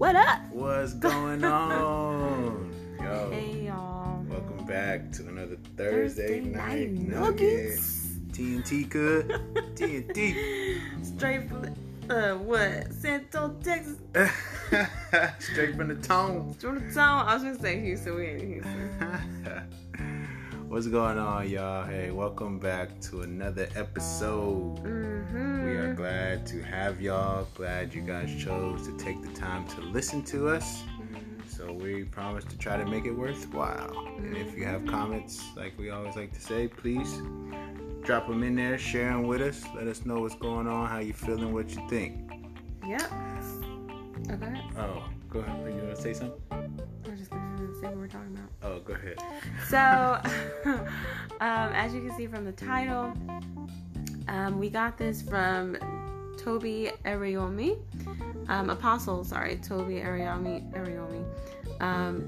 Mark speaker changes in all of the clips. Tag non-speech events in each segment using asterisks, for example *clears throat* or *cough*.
Speaker 1: What up?
Speaker 2: What's going on? *laughs* Yo,
Speaker 1: Hey y'all.
Speaker 2: welcome back to another Thursday,
Speaker 1: Thursday
Speaker 2: night,
Speaker 1: Night
Speaker 2: nugget.
Speaker 1: Nuggets.
Speaker 2: TNT good. TNT.
Speaker 1: Straight from the, uh what? San Antonio, Texas. *laughs*
Speaker 2: Straight from the tone.
Speaker 1: From the town. I was gonna say Houston. We ain't in Houston. *laughs*
Speaker 2: What's going on, y'all? Hey, welcome back to another episode.
Speaker 1: Mm-hmm.
Speaker 2: We are glad to have y'all. Glad you guys chose to take the time to listen to us. So we promise to try to make it worthwhile. And if you have comments, like we always like to say, please drop them in there, share them with us. Let us know what's going on, how you feeling, what you think.
Speaker 1: Yep. Okay.
Speaker 2: Oh, go ahead. You to say something?
Speaker 1: I'm just gonna say what we're talking about.
Speaker 2: Oh, go ahead.
Speaker 1: So, *laughs* um, as you can see from the title, um, we got this from Tobi Arayomi, um, Apostle, sorry, Tobi Arayomi, Arayomi, um,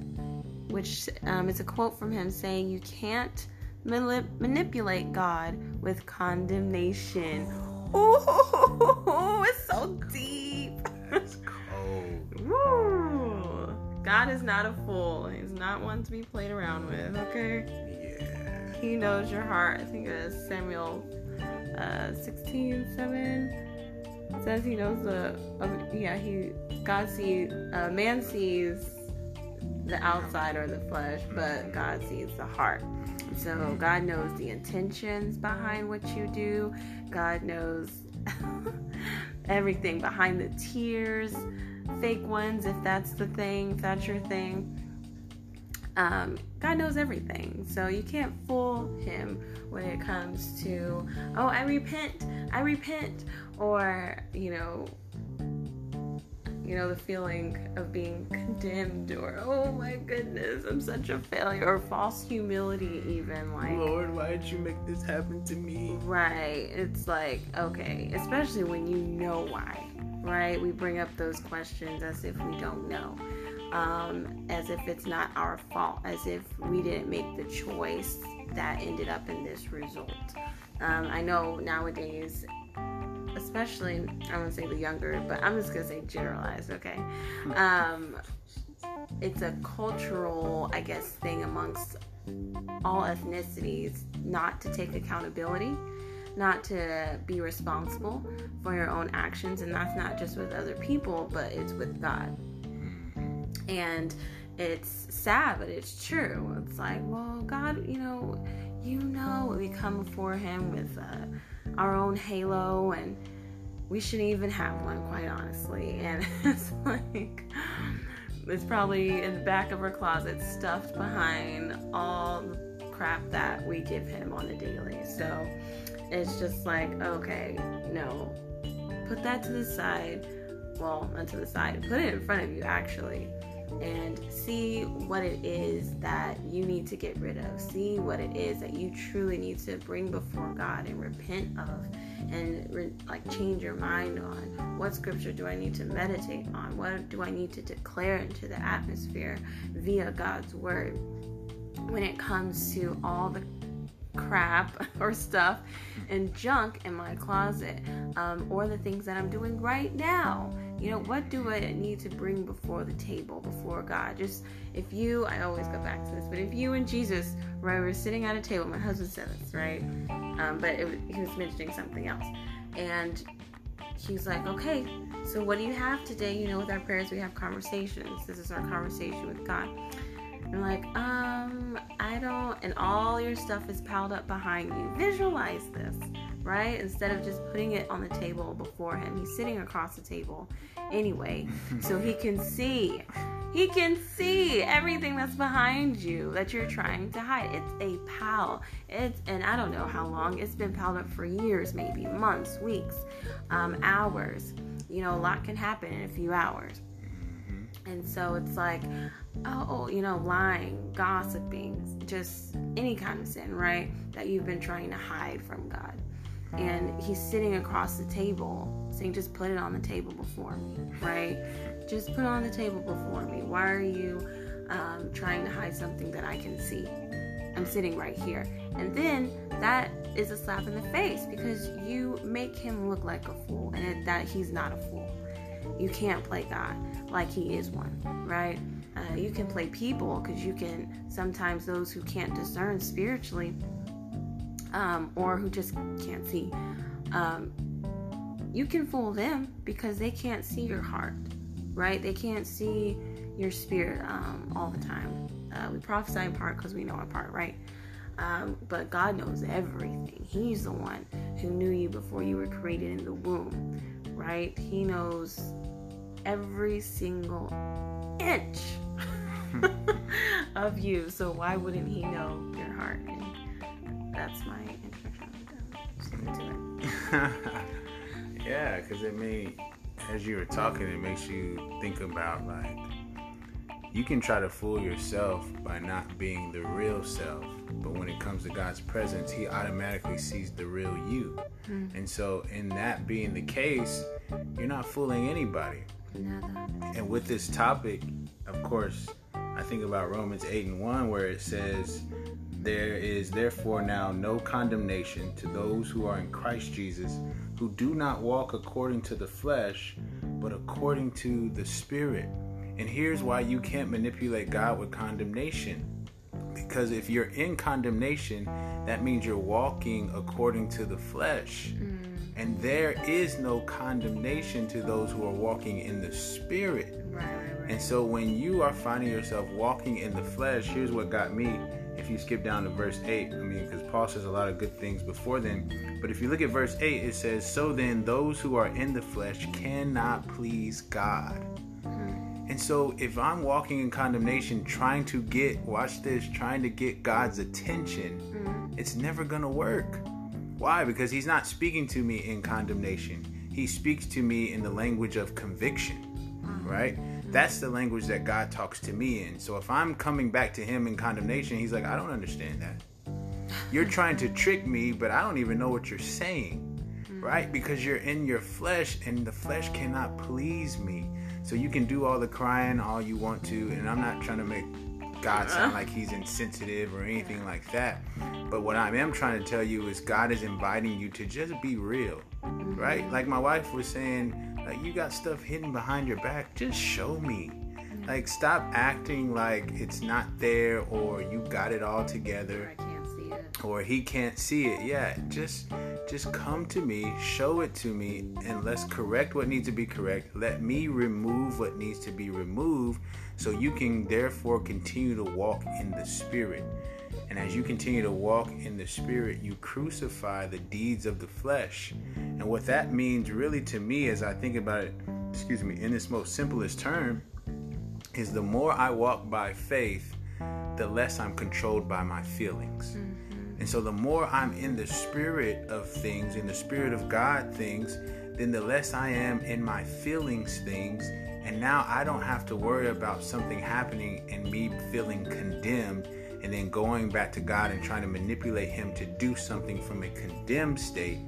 Speaker 1: which um, is a quote from him saying, "You can't manip- manipulate God with condemnation." *laughs* Ooh, it's so deep. Woo! God is not a fool. He's not one to be played around with. Okay.
Speaker 2: Yeah.
Speaker 1: He knows your heart. I think it's Samuel uh, 16, 7. It says he knows the, um, yeah, he, God sees, uh, man sees the outside or the flesh, but God sees the heart. So God knows the intentions behind what you do. God knows *laughs* everything behind the tears, fake ones, if that's the thing, if that's your thing. Um, God knows everything, so you can't fool Him when it comes to, oh, I repent, I repent, or you know, you know, the feeling of being condemned, or oh my goodness, I'm such a failure, or false humility, even like.
Speaker 2: Lord, why did you make this happen to me?
Speaker 1: Right. It's like, okay, especially when you know why, right? We bring up those questions as if we don't know, um, as if it's not our fault, as if we didn't make the choice that ended up in this result. Um, I know nowadays, especially, I won't say the younger, but I'm just to say generalized, okay? Um, it's a cultural, I guess, thing amongst all ethnicities not to take accountability, not to be responsible for your own actions, and that's not just with other people, but it's with God. And it's sad, but it's true. It's like, well, God, you know, you know, we come before Him with uh, our own halo, and we shouldn't even have one, quite honestly. *laughs* And it's like, it's probably in the back of our closet, stuffed behind all the crap that we give him on a daily. So it's just like, okay, no, put that to the side. Well, not to the side, put it in front of you actually, and see what it is that you need to get rid of. See what it is that you truly need to bring before God and repent of and re- like change your mind on what scripture do I need to meditate on? What do I need to declare into the atmosphere via God's word? When it comes to all the crap *laughs* or stuff and junk in my closet, um, or the things that I'm doing right now. You know, what do I need to bring before the table, before God? Just if you, I always go back to this, but if you and Jesus, right, we're sitting at a table, my husband said this, right? Um, but it, he was mentioning something else. And he's like, okay, so what do you have today? You know, with our prayers, we have conversations. This is our conversation with God. I'm like, um, I don't, and all your stuff is piled up behind you. Visualize this, right? Instead of just putting it on the table before him. He's sitting across the table anyway, *laughs* so he can see. He can see everything that's behind you that you're trying to hide. It's a pile. It's, and I don't know how long. It's been piled up for years, maybe months, weeks, um, hours. You know, a lot can happen in a few hours. And so it's like, oh, you know, lying, gossiping, just any kind of sin, right? That you've been trying to hide from God. And he's sitting across the table saying, just put it on the table before me, right? Just put it on the table before me. Why are you um, trying to hide something that I can see? I'm sitting right here. And then that is a slap in the face because you make him look like a fool and that he's not a fool. you can't play God like He is one, right? Uh, you can play people because you can sometimes those who can't discern spiritually um, or who just can't see. Um, you can fool them because they can't see your heart right? They can't see your spirit um, all the time. Uh, we prophesy in part because we know in part right? Um, but god knows everything. He's the one who knew you before you were created in the womb right? He knows every single inch *laughs* of you. So why wouldn't he know your heart? And that's my introduction *laughs*
Speaker 2: yeah, because it may, as you were talking, it makes you think about like you can try to fool yourself by not being the real self, but when it comes to God's presence, He automatically sees the real you. Mm. And so, in that being the case, you're not fooling anybody. Nada. And with this topic, of course, I think about Romans 8 and 1, where it says, There is therefore now no condemnation to those who are in Christ Jesus, who do not walk according to the flesh, but according to the Spirit. And here's why you can't manipulate God with condemnation. Because if you're in condemnation, that means you're walking according to the flesh. Mm. And there is no condemnation to those who are walking in the Spirit. Right. And so when you are finding yourself walking in the flesh, here's what got me. If you skip down to verse 8, I mean, because Paul says a lot of good things before then. But if you look at verse 8, it says, So then those who are in the flesh cannot please God. Mm-hmm. And so if I'm walking in condemnation, trying to get, watch this, trying to get God's attention, mm-hmm. it's never going to work. Why? Because he's not speaking to me in condemnation. He speaks to me in the language of conviction, right? That's the language that God talks to me in. So if I'm coming back to him in condemnation, he's like, I don't understand that. You're *laughs* trying to trick me, but I don't even know what you're saying, mm-hmm. right? Because you're in your flesh and the flesh cannot please me. So you can do all the crying all you want to, and I'm not trying to make God sound *laughs* like he's insensitive or anything like that. But what I am trying to tell you is God is inviting you to just be real, right? Mm-hmm. Like my wife was saying, like you got stuff hidden behind your back, just show me. Like stop acting like it's not there or you got it all together. Or he can't see it. Yeah, just just come to me, show it to me, and let's correct what needs to be correct. Let me remove what needs to be removed so you can therefore continue to walk in the Spirit. And as you continue to walk in the Spirit, you crucify the deeds of the flesh. And what that means, really, to me, as I think about it, excuse me, in its most simplest term, is the more I walk by faith, the less I'm controlled by my feelings. Mm-hmm. And so the more I'm in the spirit of things, in the spirit of God things, then the less I am in my feelings things and now I don't have to worry about something happening and me feeling condemned and then going back to God and trying to manipulate Him to do something from a condemned state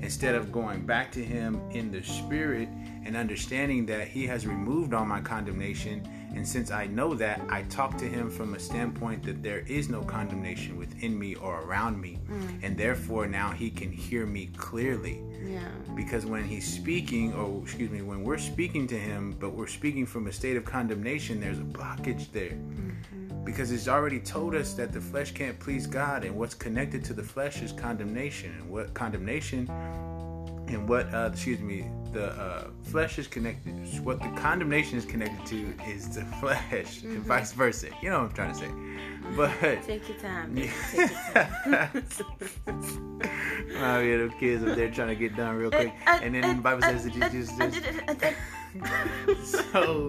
Speaker 2: instead of going back to Him in the Spirit and understanding that He has removed all my condemnation. And since I know that, I talk to Him from a standpoint that there is no condemnation within me or around me. Mm. And therefore, now He can hear me clearly. Yeah. Because when He's speaking, or excuse me, when we're speaking to Him, but we're speaking from a state of condemnation, there's a blockage there. Mm-hmm. Because it's already told us that the flesh can't please God, and what's connected to the flesh is condemnation. And what condemnation and what uh, excuse me the uh, flesh is connected what the condemnation is connected to is the *laughs* flesh mm-hmm. and vice versa you know what i'm trying to say but *laughs*
Speaker 1: take your time yeah. *laughs* take your
Speaker 2: time oh yeah the kids up there trying to get done real uh, quick uh, and then uh, the bible says that you just, just so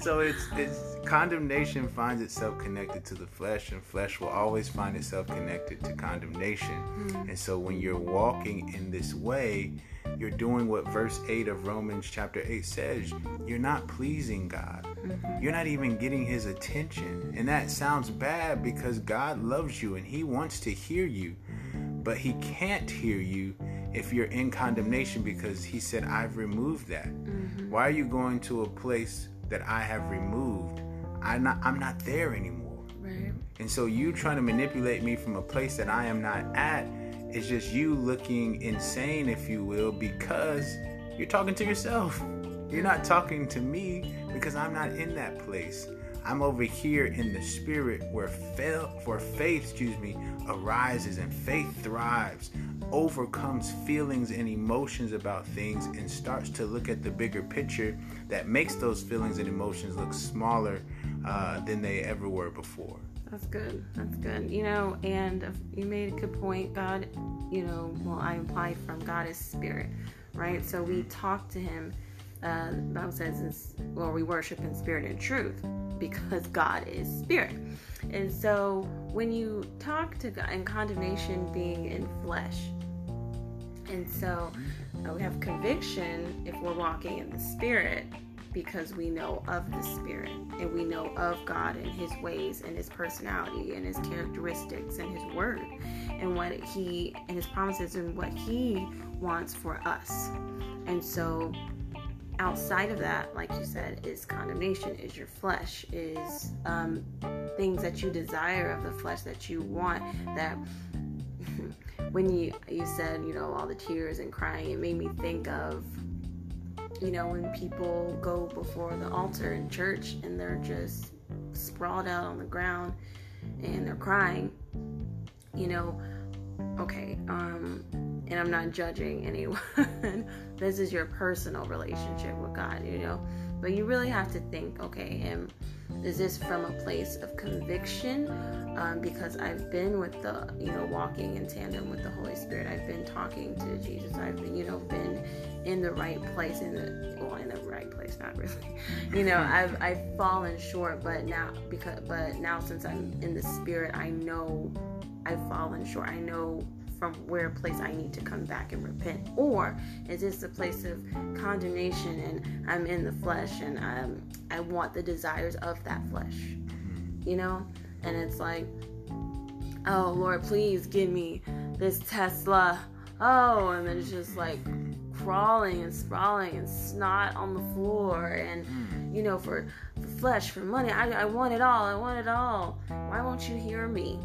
Speaker 2: so it's it's condemnation finds itself connected to the flesh and flesh will always find itself connected to condemnation mm-hmm. and so when you're walking in this way you're doing what verse 8 of Romans chapter 8 says. You're not pleasing God. Mm-hmm. You're not even getting his attention. And that sounds bad because God loves you and he wants to hear you. But he can't hear you if you're in condemnation because he said, I've removed that. Mm-hmm. Why are you going to a place that I have removed? I'm not, I'm not there anymore. Right. And so you trying to manipulate me from a place that I am not at it's just you looking insane, if you will, because you're talking to yourself. You're not talking to me because I'm not in that place. I'm over here in the spirit where fail, where faith, excuse me, arises and faith thrives, overcomes feelings and emotions about things, and starts to look at the bigger picture that makes those feelings and emotions look smaller uh, than they ever were before.
Speaker 1: That's good. That's good. You know, and you made a good point. God, you know, well, I imply from God is spirit, right? So we talk to Him. Uh, the Bible says, well, we worship in spirit and truth because God is spirit. And so when you talk to God, and condemnation being in flesh, and so uh, we have conviction if we're walking in the spirit because we know of the spirit and we know of God and his ways and his personality and his characteristics and his word and what he and his promises and what he wants for us. And so outside of that, like you said, is condemnation, is your flesh, is um, things that you desire of the flesh that you want. That *laughs* when you you said, you know, all the tears and crying, it made me think of, you know, when people go before the altar in church and they're just sprawled out on the ground and they're crying. You know, okay, um, and I'm not judging anyone. *laughs* this is your personal relationship with God, you know. But you really have to think, okay, am is this from a place of conviction? Um, because I've been with the, you know, walking in tandem with the Holy Spirit. I've been talking to Jesus. I've been, you know, been in the right place in the well, in the right place, not really. *laughs* You know, I've I've fallen short, but now because but now since I'm in the Spirit, I know I've fallen short. I know from where a place I need to come back and repent? Or is this a place of condemnation and I'm in the flesh and I'm, I want the desires of that flesh? Mm-hmm. You know? And it's like, oh, Lord, please give me this Tesla. Oh, and then it's just like crawling and sprawling and snot on the floor and mm. you know for, for flesh for money I, I want it all i want it all why won't you hear me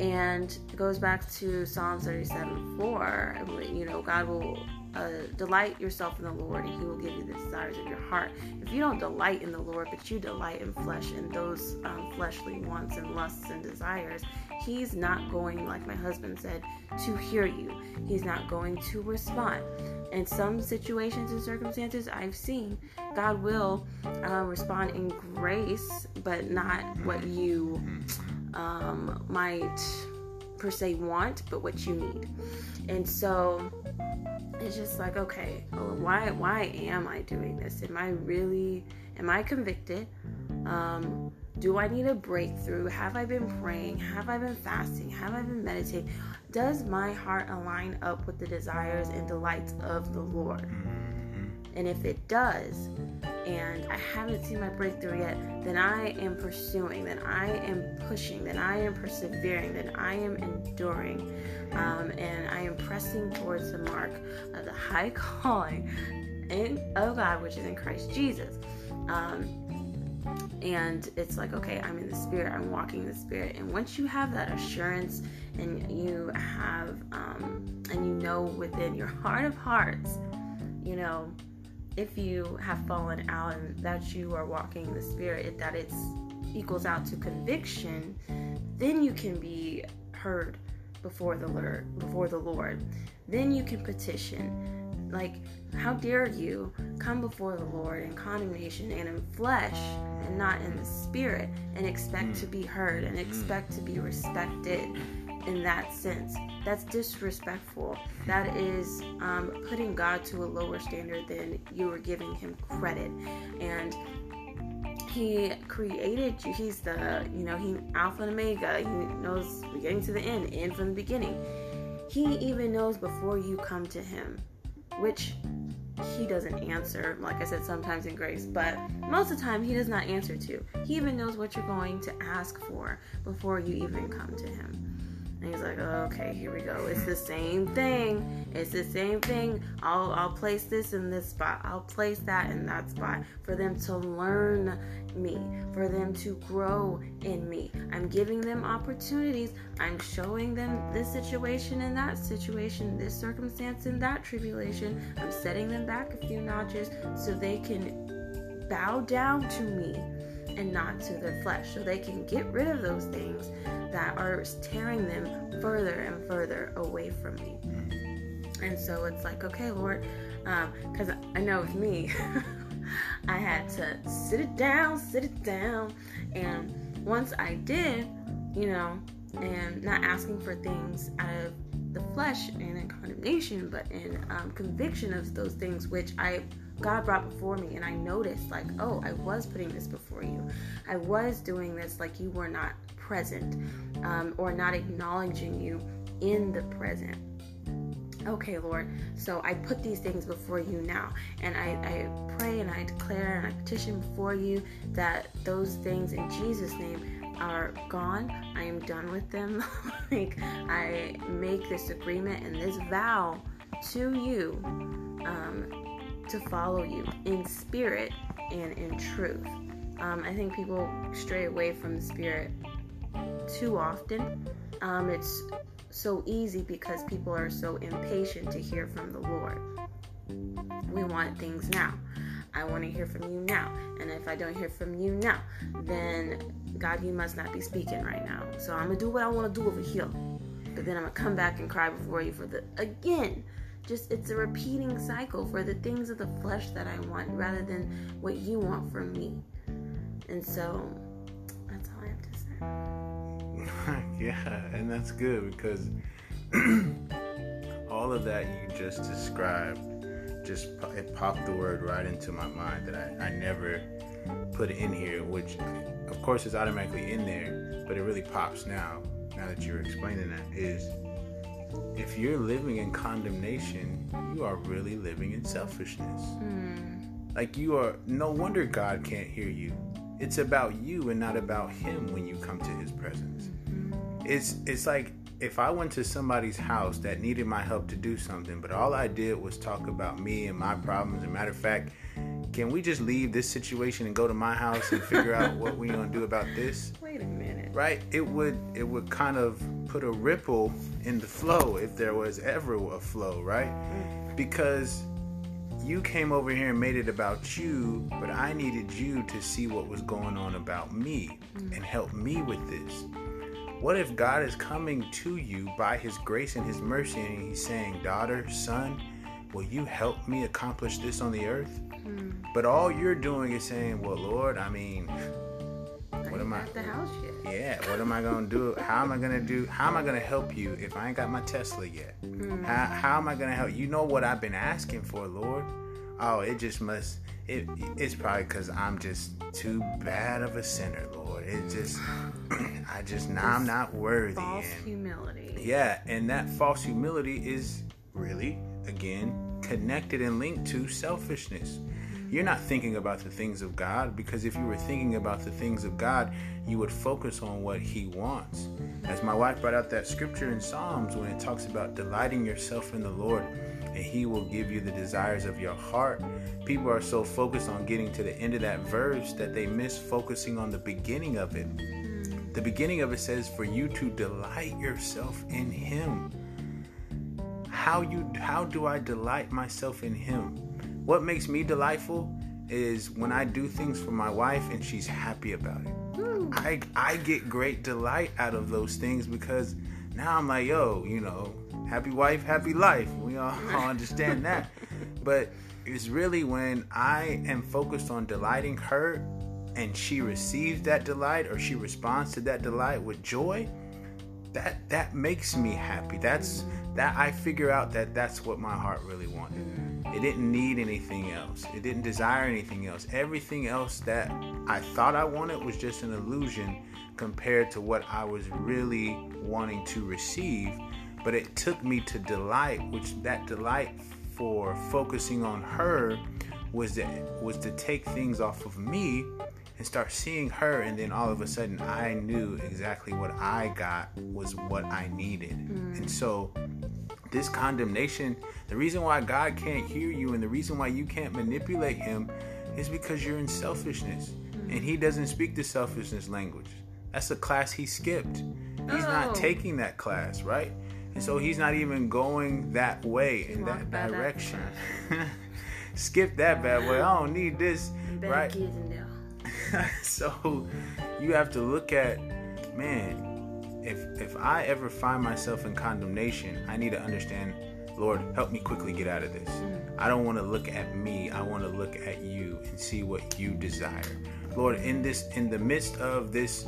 Speaker 1: and it goes back to Psalms 37 4. You know, God will uh, delight yourself in the Lord, and He will give you the desires of your heart. If you don't delight in the Lord, but you delight in flesh and those um, fleshly wants and lusts and desires, He's not going, like my husband said, to hear you. He's not going to respond. In some situations and circumstances I've seen, God will uh, respond in grace, but not what you um, might per se want, but what you need. And so it's just like, okay, why why am I doing this? Am I really am I convicted? Um, do I need a breakthrough? Have I been praying? Have I been fasting? Have I been meditating? Does my heart align up with the desires and delights of the Lord? And if it does, and I haven't seen my breakthrough yet, then I am pursuing, then I am pushing, then I am persevering, then I am enduring, um, and I am pressing towards the mark of the high *laughs* calling in, of God, which is in Christ Jesus. Um, and it's like, okay, I'm in the spirit, I'm walking in the spirit. And once you have that assurance and you have, um, and you know within your heart of hearts, you know, if you have fallen out and that you are walking in the spirit, that it equals out to conviction, then you can be heard before the Lord. Before the Lord, then you can petition. Like, how dare you come before the Lord in condemnation and in flesh and not in the spirit and expect hmm. to be heard and hmm. expect to be respected in that sense. That's disrespectful. That is um, putting God to a lower standard than you are giving Him credit. And He created you. He's the, you know, He Alpha and Omega. He knows beginning to the end, end from the beginning. He even knows before you come to Him, which he doesn't answer, like I said, sometimes in grace, but most of the time he does not answer to. He even knows what you're going to ask for before you even come to him. And he's like, oh, okay, here we go. It's the same thing. It's the same thing. I'll I'll place this in this spot. I'll place that in that spot for them to learn me, for them to grow in me. I'm giving them opportunities. I'm showing them this situation and that situation, this circumstance and that tribulation. I'm setting them back a few notches so they can bow down to me and not to their flesh. So they can get rid of those things that are tearing them further and further away from me. And so it's like, okay, Lord, because um, I know with me, *laughs* I had to sit it down, sit it down. And once I did, you know, and not asking for things out of the flesh and in condemnation, but in um, conviction of those things which I God brought before me, and I noticed like, oh, I was putting this before you. I was doing this like you were not present, um, or not acknowledging you in the present. Okay, Lord. So I put these things before you now, and I, I pray and I declare and I petition before you that those things in Jesus' name are gone. I am done with them. *laughs* like I make this agreement and this vow to you um, to follow you in spirit and in truth. Um, I think people stray away from the spirit too often. Um, it's so easy because people are so impatient to hear from the Lord. We want things now. I want to hear from you now. And if I don't hear from you now, then God, you must not be speaking right now. So I'm going to do what I want to do over here. But then I'm going to come back and cry before you for the, again, just it's a repeating cycle for the things of the flesh that I want rather than what you want from me. And so that's all I
Speaker 2: have to say. *laughs* yeah, and that's good because all of that you just described just it popped the word right into my mind that I, I never put in here, which of course is automatically in there, but it really pops now, now that you're explaining that, is if you're living in condemnation, you are really living in selfishness. Mm. Like you are, no wonder God can't hear you. It's about you and not about Him when you come to His presence. Mm-hmm. It's it's like if I went to somebody's house that needed my help to do something, but all I did was talk about me and my problems. As a matter of fact, can we just leave this situation and go to my house and figure out what we're gonna do about this?
Speaker 1: Wait a minute.
Speaker 2: Right? It would it would kind of put a ripple in the flow if there was ever a flow, right? Mm. Because you came over here and made it about you, but I needed you to see what was going on about me mm. and help me with this. What if God is coming to you by His grace and His mercy and He's saying, Daughter, son, will you help me accomplish this on the earth? Mm. But all you're doing is saying, Well, Lord, I mean,
Speaker 1: what am I? the house yet.
Speaker 2: Yeah, what am I gonna do? How am I gonna do? How am I gonna help you if I ain't got my Tesla yet? Mm. How, how am I gonna help? You know what I've been asking for, Lord? Oh, it just must. It, it's probably because I'm just too bad of a sinner, Lord. It just, *clears throat* I just, now I'm not worthy.
Speaker 1: False and, humility.
Speaker 2: Yeah, and that false humility is really, again, connected and linked to selfishness. You're not thinking about the things of God because if you were thinking about the things of God, you would focus on what He wants. As my wife brought out that scripture in Psalms when it talks about delighting yourself in the Lord and He will give you the desires of your heart. People are so focused on getting to the end of that verse that they miss focusing on the beginning of it. The beginning of it says, For you to delight yourself in Him. How you how do I delight myself in Him? What makes me delightful is when I do things for my wife and she's happy about it. Hmm. I I get great delight out of those things because now I'm like, yo, you know, happy wife, happy life. We all, *laughs* all understand that. But it's really when I am focused on delighting her and she receives that delight or she responds to that delight with joy, that that makes me happy. That's that I figure out that that's what my heart really wanted. It didn't need anything else. It didn't desire anything else. Everything else that I thought I wanted was just an illusion compared to what I was really wanting to receive. But it took me to delight, which that delight for focusing on her was that was to take things off of me and start seeing her and then all of a sudden I knew exactly what I got was what I needed. Mm. And so this condemnation, the reason why God can't hear you and the reason why you can't manipulate him is because you're in selfishness. Mm. And he doesn't speak the selfishness language. That's a class he skipped. He's oh. not taking that class, right? And so he's not even going that way in that direction. *laughs* Skip that bad boy. I don't need this, right? *laughs* so you have to look at, man, if if I ever find myself in condemnation, I need to understand, Lord, help me quickly get out of this. Mm. I don't want to look at me. I want to look at you and see what you desire. Lord, in this in the midst of this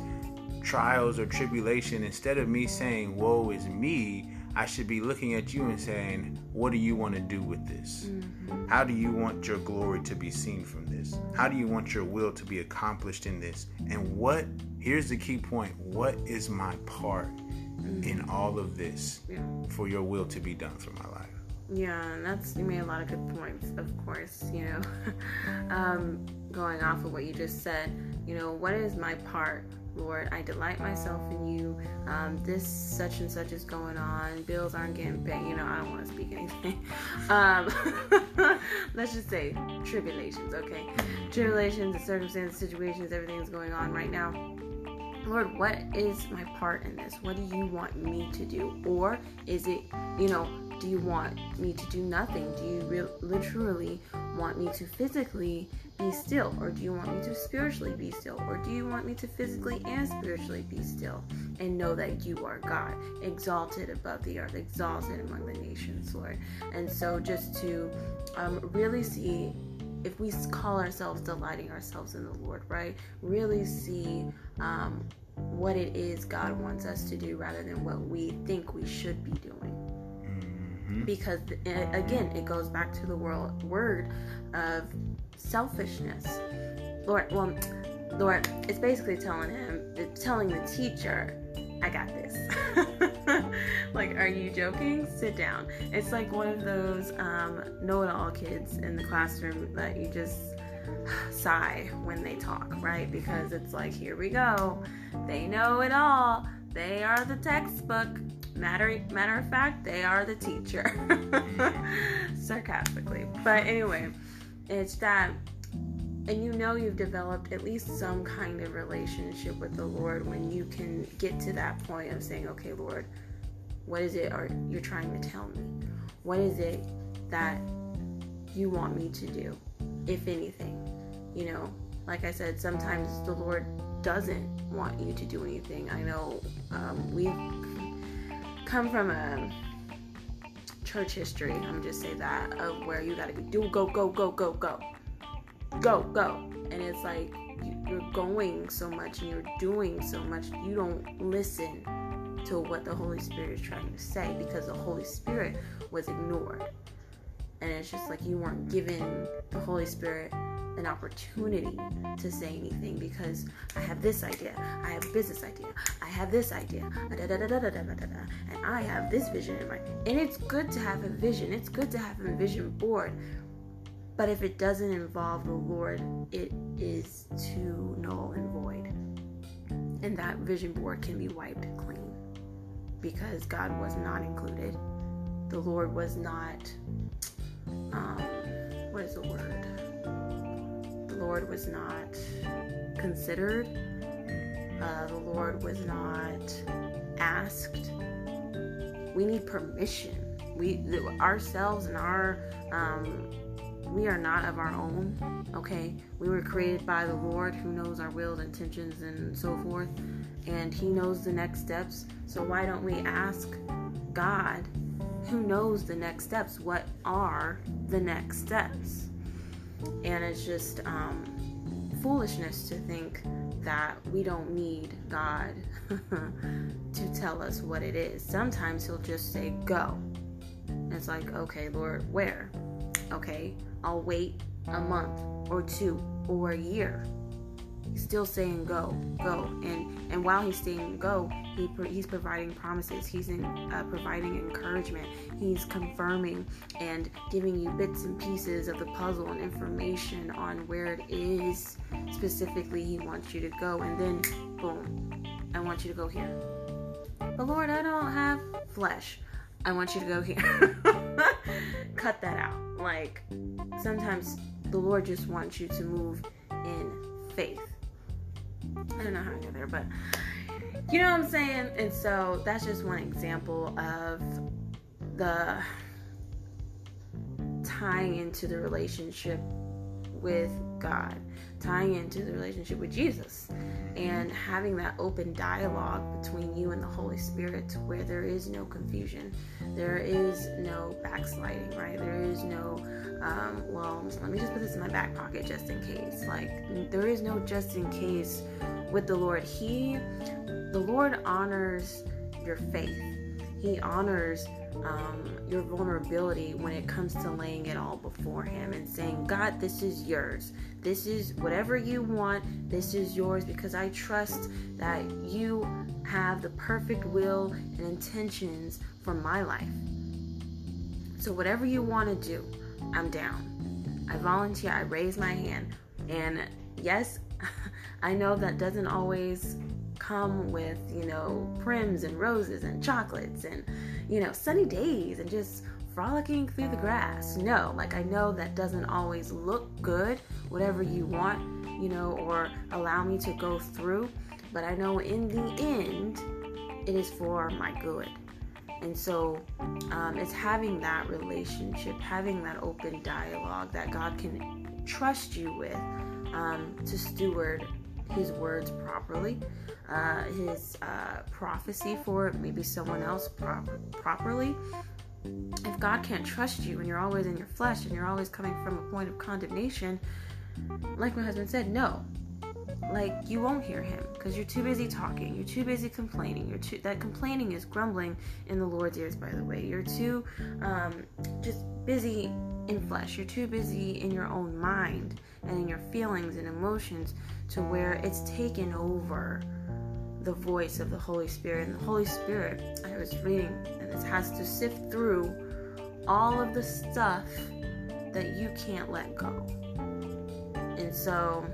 Speaker 2: trials or tribulation, instead of me saying, Woe is me, I should be looking at you and saying, What do you want to do with this? Mm-hmm. How do you want your glory to be seen from this? How do you want your will to be accomplished in this? And what, here's the key point what is my part mm-hmm. in all of this yeah. for your will to be done for my life?
Speaker 1: Yeah, and that's you made a lot of good points, of course, you know. *laughs* um, going off of what you just said, you know, what is my part Lord, I delight myself in you. Um, this such and such is going on. Bills aren't getting paid. You know, I don't want to speak anything. *laughs* Um, *laughs* let's just say tribulations, okay? Tribulations, the circumstances, situations, everything's going on right now. Lord, what is my part in this? What do you want me to do? Or is it, you know, do you want me to do nothing? Do you re- literally want me to physically be still? Or do you want me to spiritually be still? Or do you want me to physically and spiritually be still and know that you are God, exalted above the earth, exalted among the nations, Lord? And so just to um, really see if we call ourselves delighting ourselves in the Lord, right? Really see um, what it is God wants us to do rather than what we think we should be doing. Mm-hmm. Because again, it goes back to the world, word of selfishness. Lord, well, Lord, it's basically telling him, telling the teacher, I got this. *laughs* like, are you joking? Sit down. It's like one of those um, know it all kids in the classroom that you just *sighs* sigh when they talk, right? Because it's like, here we go. They know it all. They are the textbook. Matter, matter of fact, they are the teacher. *laughs* Sarcastically. But anyway, it's that and you know you've developed at least some kind of relationship with the Lord when you can get to that point of saying, okay, Lord, what is it are you're trying to tell me? What is it that you want me to do, if anything? You know, like I said, sometimes the Lord doesn't want you to do anything. I know um, we've come from a church history, I'm just say that, of where you gotta do go, go, go, go, go go, go. And it's like you're going so much and you're doing so much, you don't listen to what the Holy Spirit is trying to say because the Holy Spirit was ignored. And it's just like you weren't given the Holy Spirit an opportunity to say anything because I have this idea, I have a business idea, I have this idea, and I have this vision in mind. And it's good to have a vision, it's good to have a vision board, but if it doesn't involve the Lord, it is too null and void. And that vision board can be wiped clean because God was not included. The Lord was not, Lord was not considered. Uh, the Lord was not asked. We need permission. We ourselves and our um, we are not of our own, okay? We were created by the Lord who knows our wills, intentions, and so forth, and He knows the next steps. So why don't we ask God who knows the next steps? What are the next steps? And it's just um, foolishness to think that we don't need God *laughs* to tell us what it is. Sometimes He'll just say, Go. And it's like, okay, Lord, where? Okay, I'll wait a month or two or a year. Still saying go, go, and and while he's saying go, he he's providing promises. He's in, uh, providing encouragement. He's confirming and giving you bits and pieces of the puzzle and information on where it is specifically he wants you to go, and then boom, I want you to go here. But Lord, I don't have flesh. I want you to go here. *laughs* Cut that out. Like sometimes the Lord just wants you to move in faith. I don't know how to get there, but you know what I'm saying? And so that's just one example of the tying into the relationship with God, tying into the relationship with Jesus, and having that open dialogue between you and the Holy Spirit where there is no confusion, there is no backsliding, right? There is no, um, well, let me just put this in my back pocket just in case. Like, there is no just in case with the Lord. He, the Lord honors your faith. He honors um, your vulnerability when it comes to laying it all before Him and saying, God, this is yours. This is whatever you want. This is yours because I trust that you have the perfect will and intentions for my life. So, whatever you want to do, I'm down. I volunteer, I raise my hand. And yes, *laughs* I know that doesn't always come with, you know, prims and roses and chocolates and, you know, sunny days and just frolicking through the grass. No, like I know that doesn't always look good, whatever you want, you know, or allow me to go through. But I know in the end, it is for my good. And so um, it's having that relationship, having that open dialogue that God can trust you with um, to steward his words properly, uh, his uh, prophecy for maybe someone else properly. If God can't trust you and you're always in your flesh and you're always coming from a point of condemnation, like my husband said, no. Like you won't hear him because you're too busy talking. You're too busy complaining. You're too that complaining is grumbling in the Lord's ears. By the way, you're too um, just busy in flesh. You're too busy in your own mind and in your feelings and emotions to where it's taken over the voice of the Holy Spirit. And the Holy Spirit, I was reading, and this has to sift through all of the stuff that you can't let go. And so,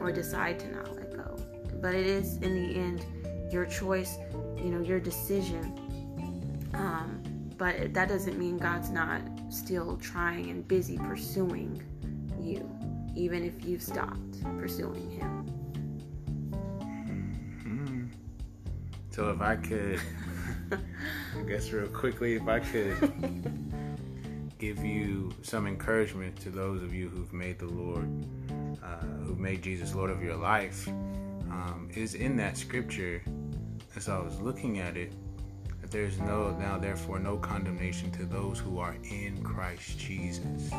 Speaker 1: or decide to not let go. But it is, in the end, your choice, you know, your decision. Um, but that doesn't mean God's not still trying and busy pursuing you, even if you've stopped pursuing Him.
Speaker 2: Mm-hmm. So, if I could, *laughs* I guess, real quickly, if I could *laughs* give you some encouragement to those of you who've made the Lord, uh, who've made Jesus Lord of your life, um, is in that scripture. As I was looking at it, that there's no now therefore no condemnation to those who are in Christ Jesus.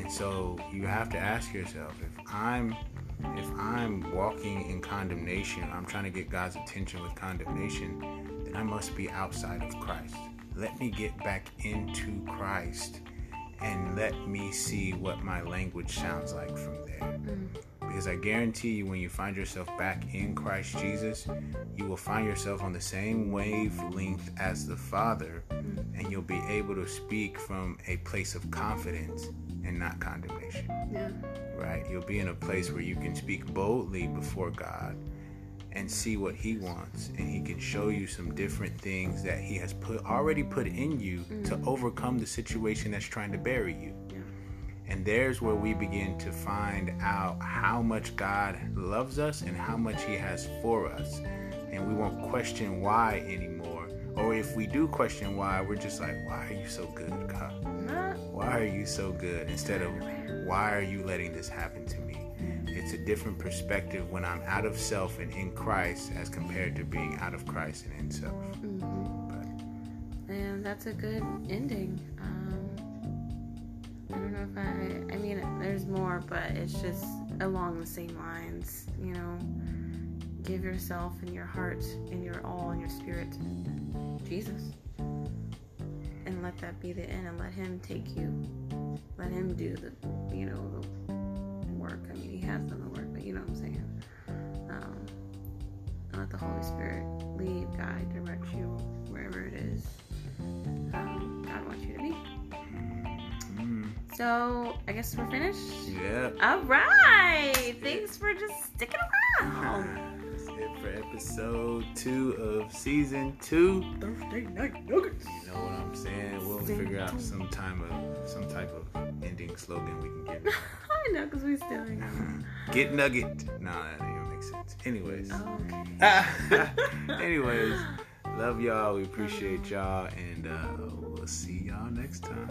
Speaker 2: And so you have to ask yourself if I'm if I'm walking in condemnation, I'm trying to get God's attention with condemnation, then I must be outside of Christ. Let me get back into Christ and let me see what my language sounds like from there. Mm. Because I guarantee you, when you find yourself back in Christ Jesus, you will find yourself on the same wavelength as the Father, and you'll be able to speak from a place of confidence and not condemnation. Yeah. Right? You'll be in a place where you can speak boldly before God and see what he wants and he can show you some different things that he has put already put in you mm. to overcome the situation that's trying to bury you and there's where we begin to find out how much God loves us and how much He has for us. And we won't question why anymore. Or if we do question why, we're just like, why are you so good, God? Why are you so good? Instead of, why are you letting this happen to me? It's a different perspective when I'm out of self and in Christ as compared to being out of Christ and in self.
Speaker 1: Mm-hmm. And that's a good ending. I don't know if I. I mean, there's more, but it's just along the same lines. You know, give yourself and your heart and your all and your spirit to Jesus, and let that be the end, and let Him take you. Let Him do the, you know, the work. I mean, He has done the work, but you know what I'm saying. Um, let the Holy Spirit lead, guide, direct you wherever it is um, God wants you to be.
Speaker 2: Mm,
Speaker 1: So I guess we're finished.
Speaker 2: yeah.
Speaker 1: All right. Thanks for just sticking around. *laughs*
Speaker 2: For episode two of season two.
Speaker 1: Thursday night nuggets.
Speaker 2: You know what I'm saying? We'll figure out some time of some type of ending slogan we can give. *laughs*
Speaker 1: I know, cause we still ain't *laughs*
Speaker 2: Get nugget. Nah, that didn't even make sense. Anyways.
Speaker 1: Okay. *laughs*
Speaker 2: Anyways, love y'all. We appreciate y'all, and uh, we'll see y'all next time.